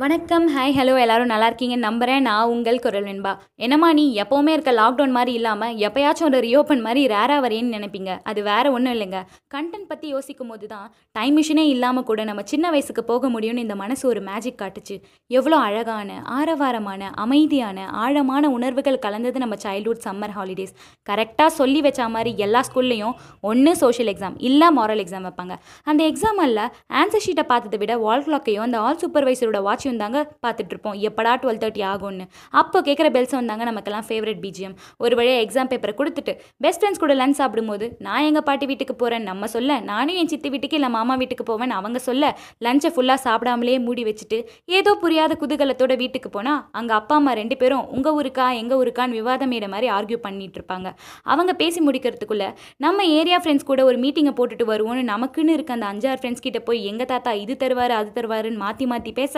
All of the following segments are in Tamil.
வணக்கம். ஹாய் ஹலோ எல்லாரும் நல்லா இருக்கீங்கன்னு நம்புறேன். நான் உங்கள் குரல் வெண்பா. என்னம்மா நீ எப்போவுமே இருக்க லாக்டவுன் மாதிரி இல்லாமல் எப்பயாச்சும் ஒரு ரீஓப்பன் மாதிரி ரேராக வரேன்னு நினைப்பீங்க. அது வேற ஒன்றும் இல்லைங்க. கண்டென்ட் பற்றி யோசிக்கும் போது தான் டைம் மிஷினே இல்லாமல் கூட நம்ம சின்ன வயசுக்கு போக முடியும்னு இந்த மனசு ஒரு மேஜிக் காட்டுச்சு. எவ்வளோ அழகான ஆரவாரமான அமைதியான ஆழமான உணர்வுகள் கலந்தது நம்ம சைல்ட்ஹுட் சம்மர் ஹாலிடேஸ் கரெக்டாக சொல்லி வச்ச மாதிரி எல்லா ஸ்கூல்லையும் ஒன்று சோஷியல் எக்ஸாம் இல்லை மாரல் எக்ஸாம் வைப்பாங்க. அந்த எக்ஸாம் அல்ல ஆன்சர் ஷீட்டை பார்த்ததை விட வால் கிளாக்கையும் அந்த ஆல் சூப்பர்வைசரோட வாட்ச் தாங்க பார்த்துட்டு இருப்போம் எப்படா டுவெல் தேர்ட்டி ஆகும்னு. அப்போ கேட்குற பெல்ஸ் வந்தாங்க நமக்கெல்லாம் ஃபேவரட் பிஜிஎம் ஒரு வழியாக எக்ஸாம் பேப்பரை கொடுத்துட்டு பெஸ்ட் ஃப்ரெண்ட்ஸ் கூட லஞ்ச் சாப்பிடும்போது நான் எங்கள் பாட்டி வீட்டுக்கு போகிறேன் நம்ம சொல்ல நானும் என் சித்தி வீட்டுக்கு இல்லை மாமா வீட்டுக்கு போவேன் அவங்க சொல்ல லஞ்சை ஃபுல்லாக சாப்பிடாமலே மூடி வச்சுட்டு ஏதோ புரியாத குதூகலத்தோட வீட்டுக்கு போனால் அங்கே அப்பா அம்மா ரெண்டு பேரும் உங்கள் ஊருக்கா எங்கள் ஊருக்கான்னு விவாதம் மேட மாதிரி ஆர்கியூ பண்ணிட்டு இருப்பாங்க அவங்க பேசி முடிக்கிறதுக்குள்ள நம்ம ஏரியா ஃப்ரெண்ட்ஸ் கூட ஒரு மீட்டிங்கை போட்டுட்டு வருவோம்னு நமக்குன்னு இருக்க அந்த அஞ்சாறு ஃப்ரெண்ட்ஸ் கிட்ட போய் எங்கள் தாத்தா இது தருவார் அது தருவாருன்னு மாற்றி மாற்றி பேச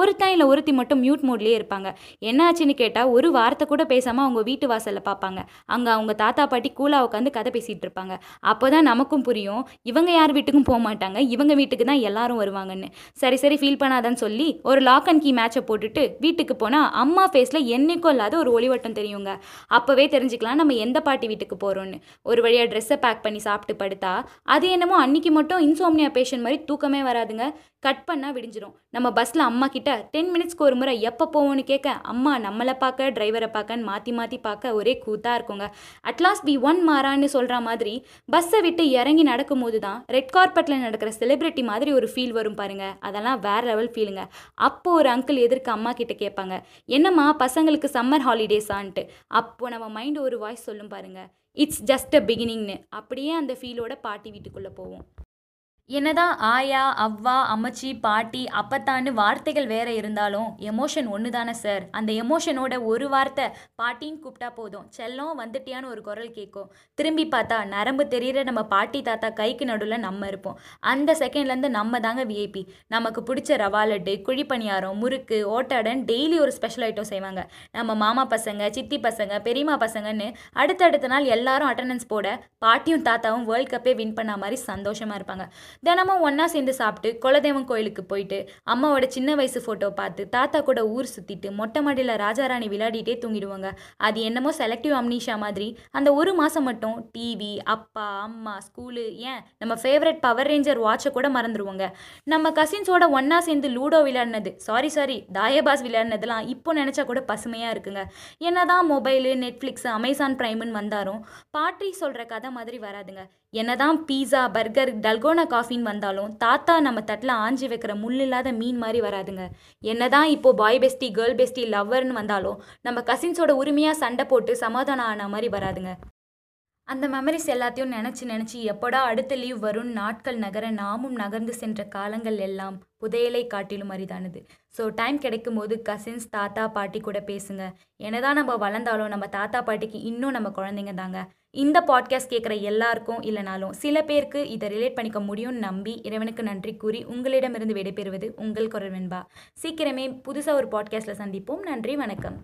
ஒருத்தன் இல்லை ஒருத்தி மட்டும் மியூட் மோட்லேயே இருப்பாங்க. என்னாச்சுன்னு கேட்டால் ஒரு வார்த்தை கூட பேசாமல் அவங்க வீட்டு வாசலில் பார்ப்பாங்க அங்கே அவங்க தாத்தா பாட்டி கூலாக உட்காந்து கதை பேசிகிட்டு இருப்பாங்க. அப்போ தான் நமக்கும் புரியும் இவங்க யார் வீட்டுக்கும் போக மாட்டாங்க இவங்க வீட்டுக்கு தான் எல்லாரும் வருவாங்கன்னு. சரி சரி ஃபீல் பண்ணாதான்னு சொல்லி ஒரு லாக் அண்ட் கீ மேட்சை போட்டுட்டு வீட்டுக்கு போனால் அம்மா ஃபேஸில் என்னைக்கும் இல்லாத ஒரு ஒளிவட்டம் தெரியுங்க. அப்போவே தெரிஞ்சுக்கலாம் நம்ம எந்த பாட்டி வீட்டுக்கு போகிறோன்னு ஒரு வழியாக ட்ரெஸ்ஸை பேக் பண்ணி சாப்பிட்டு படுத்தா அது என்னமோ அன்னைக்கு மட்டும் இன்சோம்னியா பேஷண்ட் மாதிரி தூக்கமே வராதுங்க. கட் பண்ணால் விடிஞ்சிரும். நம்ம பஸ்ஸில் அம்மா கிட்ட டென் மினிட்ஸ்க்கு ஒரு முறை எப்போ போவோம்னு கேட்க அம்மா நம்மளை பார்க்க டிரைவரை பார்க்கன்னு மாற்றி மாற்றி பார்க்க ஒரே கூத்தாக இருக்குங்க. அட்லாஸ்ட் பி ஒன் மாறான்னு சொல்கிற மாதிரி பஸ்ஸை விட்டு இறங்கி நடக்கும்போது தான் ரெட் கார்பெட்டில் நடக்கிற செலிப்ரிட்டி மாதிரி ஒரு ஃபீல் வரும் பாருங்க. அதெல்லாம் வேற லெவல் ஃபீலுங்க அப்போ ஒரு அங்கிள் எதிர்க்க அம்மா கிட்ட கேட்பாங்க என்னம்மா பசங்களுக்கு சம்மர் ஹாலிடேஸான்ட்டு அப்போ நம்ம மைண்ட் ஒரு வாய்ஸ் சொல்லும் பாருங்க இட்ஸ் ஜஸ்ட் அ பிகினிங்னு அப்படியே அந்த ஃபீலோட பாட்டி வீட்டுக்குள்ளே போவோம். என்னதான் ஆயா அவ்வா அம்மச்சி பாட்டி அப்பத்தான்னு வார்த்தைகள் வேற இருந்தாலும் எமோஷன் ஒன்று தானே சார் அந்த எமோஷனோட ஒரு வார்த்தை பாட்டின்னு கூப்பிட்டா போதும். செல்லம் வந்துட்டியான்னு ஒரு குரல் கேட்கும் திரும்பி பார்த்தா நரம்பு தெரியிற நம்ம பாட்டி தாத்தா கைக்கு நடுவில் நம்ம இருப்போம். அந்த செகண்ட்லேருந்து நம்ம தாங்க விஐபி நமக்கு பிடிச்ச ரவா லட்டு குழிப்பணியாரம் முறுக்கு ஓட்டாடன் டெய்லி ஒரு ஸ்பெஷல் ஐட்டம் செய்வாங்க. நம்ம மாமா பசங்க சித்தி பசங்க பெரியம்மா பசங்கன்னு அடுத்தடுத்த நாள் எல்லாரும் அட்டண்டன்ஸ் போட பாட்டியும் தாத்தாவும் வேர்ல்ட் கப்பே வின் பண்ண மாதிரி சந்தோஷமாக இருப்பாங்க. தினமும் ஒன்றா சேர்ந்து சாப்பிட்டு குலதெய்வம் கோயிலுக்கு போயிட்டு அம்மாவோட சின்ன வயசு ஃபோட்டோ பார்த்து தாத்தா கூட ஊர் சுற்றிட்டு மொட்டை மாடியில் ராஜாராணி விளையாடிட்டே தூங்கிடுவாங்க. அது என்னமோ செலக்டிவ் அம்னிஷா மாதிரி. அந்த ஒரு மாதம் மட்டும் டிவி அப்பா அம்மா ஸ்கூலு ஏன்? நம்ம ஃபேவரட் பவர் ரேஞ்சர் வாட்சை கூட மறந்துடுவோங்க நம்ம கசின்ஸோட ஒன்றா சேர்ந்து லூடோ விளையாடினது. சாரி சாரி தாயபாஸ் விளையாடினதெல்லாம் இப்போ நினச்சா கூட பசுமையாக இருக்குங்க. என்னதான் மொபைலு நெட்ஃப்ளிக்ஸ் அமேசான் ப்ரைம்னு வந்தாலும் பாட்டி சொல்கிற கதை மாதிரி வராதுங்க. என்னதான் பீஸா பர்கர் டல்கோனா காஃபின்னு வந்தாலும் தாத்தா நம்ம தட்டில் ஆஞ்சி வைக்கிற முள் இல்லாத மீன் மாதிரி வராதுங்க. என்னதான் இப்போ பாய் பெஸ்டி கேர்ள் பெஸ்டி லவ்வர்னு வந்தாலும் நம்ம கசின்ஸோட உரிமையாக சண்டை போட்டு சமாதானம் ஆன மாதிரி வராதுங்க. அந்த மெமரிஸ் எல்லாத்தையும் நினச்சி நினச்சி எப்படா அடுத்த லீவ் வரும் நாட்கள் நகர நாமும் நகர்ந்து சென்ற காலங்கள் எல்லாம் புதையலை காட்டிலும் அரிதானது. ஸோ டைம் கிடைக்கும் போது கசின்ஸ் தாத்தா பாட்டி கூட பேசுங்க. என்னதான் நம்ம வளர்ந்தாலும் நம்ம தாத்தா பாட்டிக்கு இன்னும் நம்ம குழந்தைங்க தாங்க. இந்த பாட்காஸ்ட் கேட்குற எல்லாருக்கும் இல்லைனாலும் சில பேருக்கு இதை ரிலேட் பண்ணிக்க முடியும்னு நம்பி இறைவனுக்கு நன்றி கூறி உங்களிடமிருந்து விடைபெறுவது உங்கள் குரல் வெண்பா. சீக்கிரமே புதுசாக ஒரு பாட்காஸ்ட்டில் சந்திப்போம். நன்றி வணக்கம்.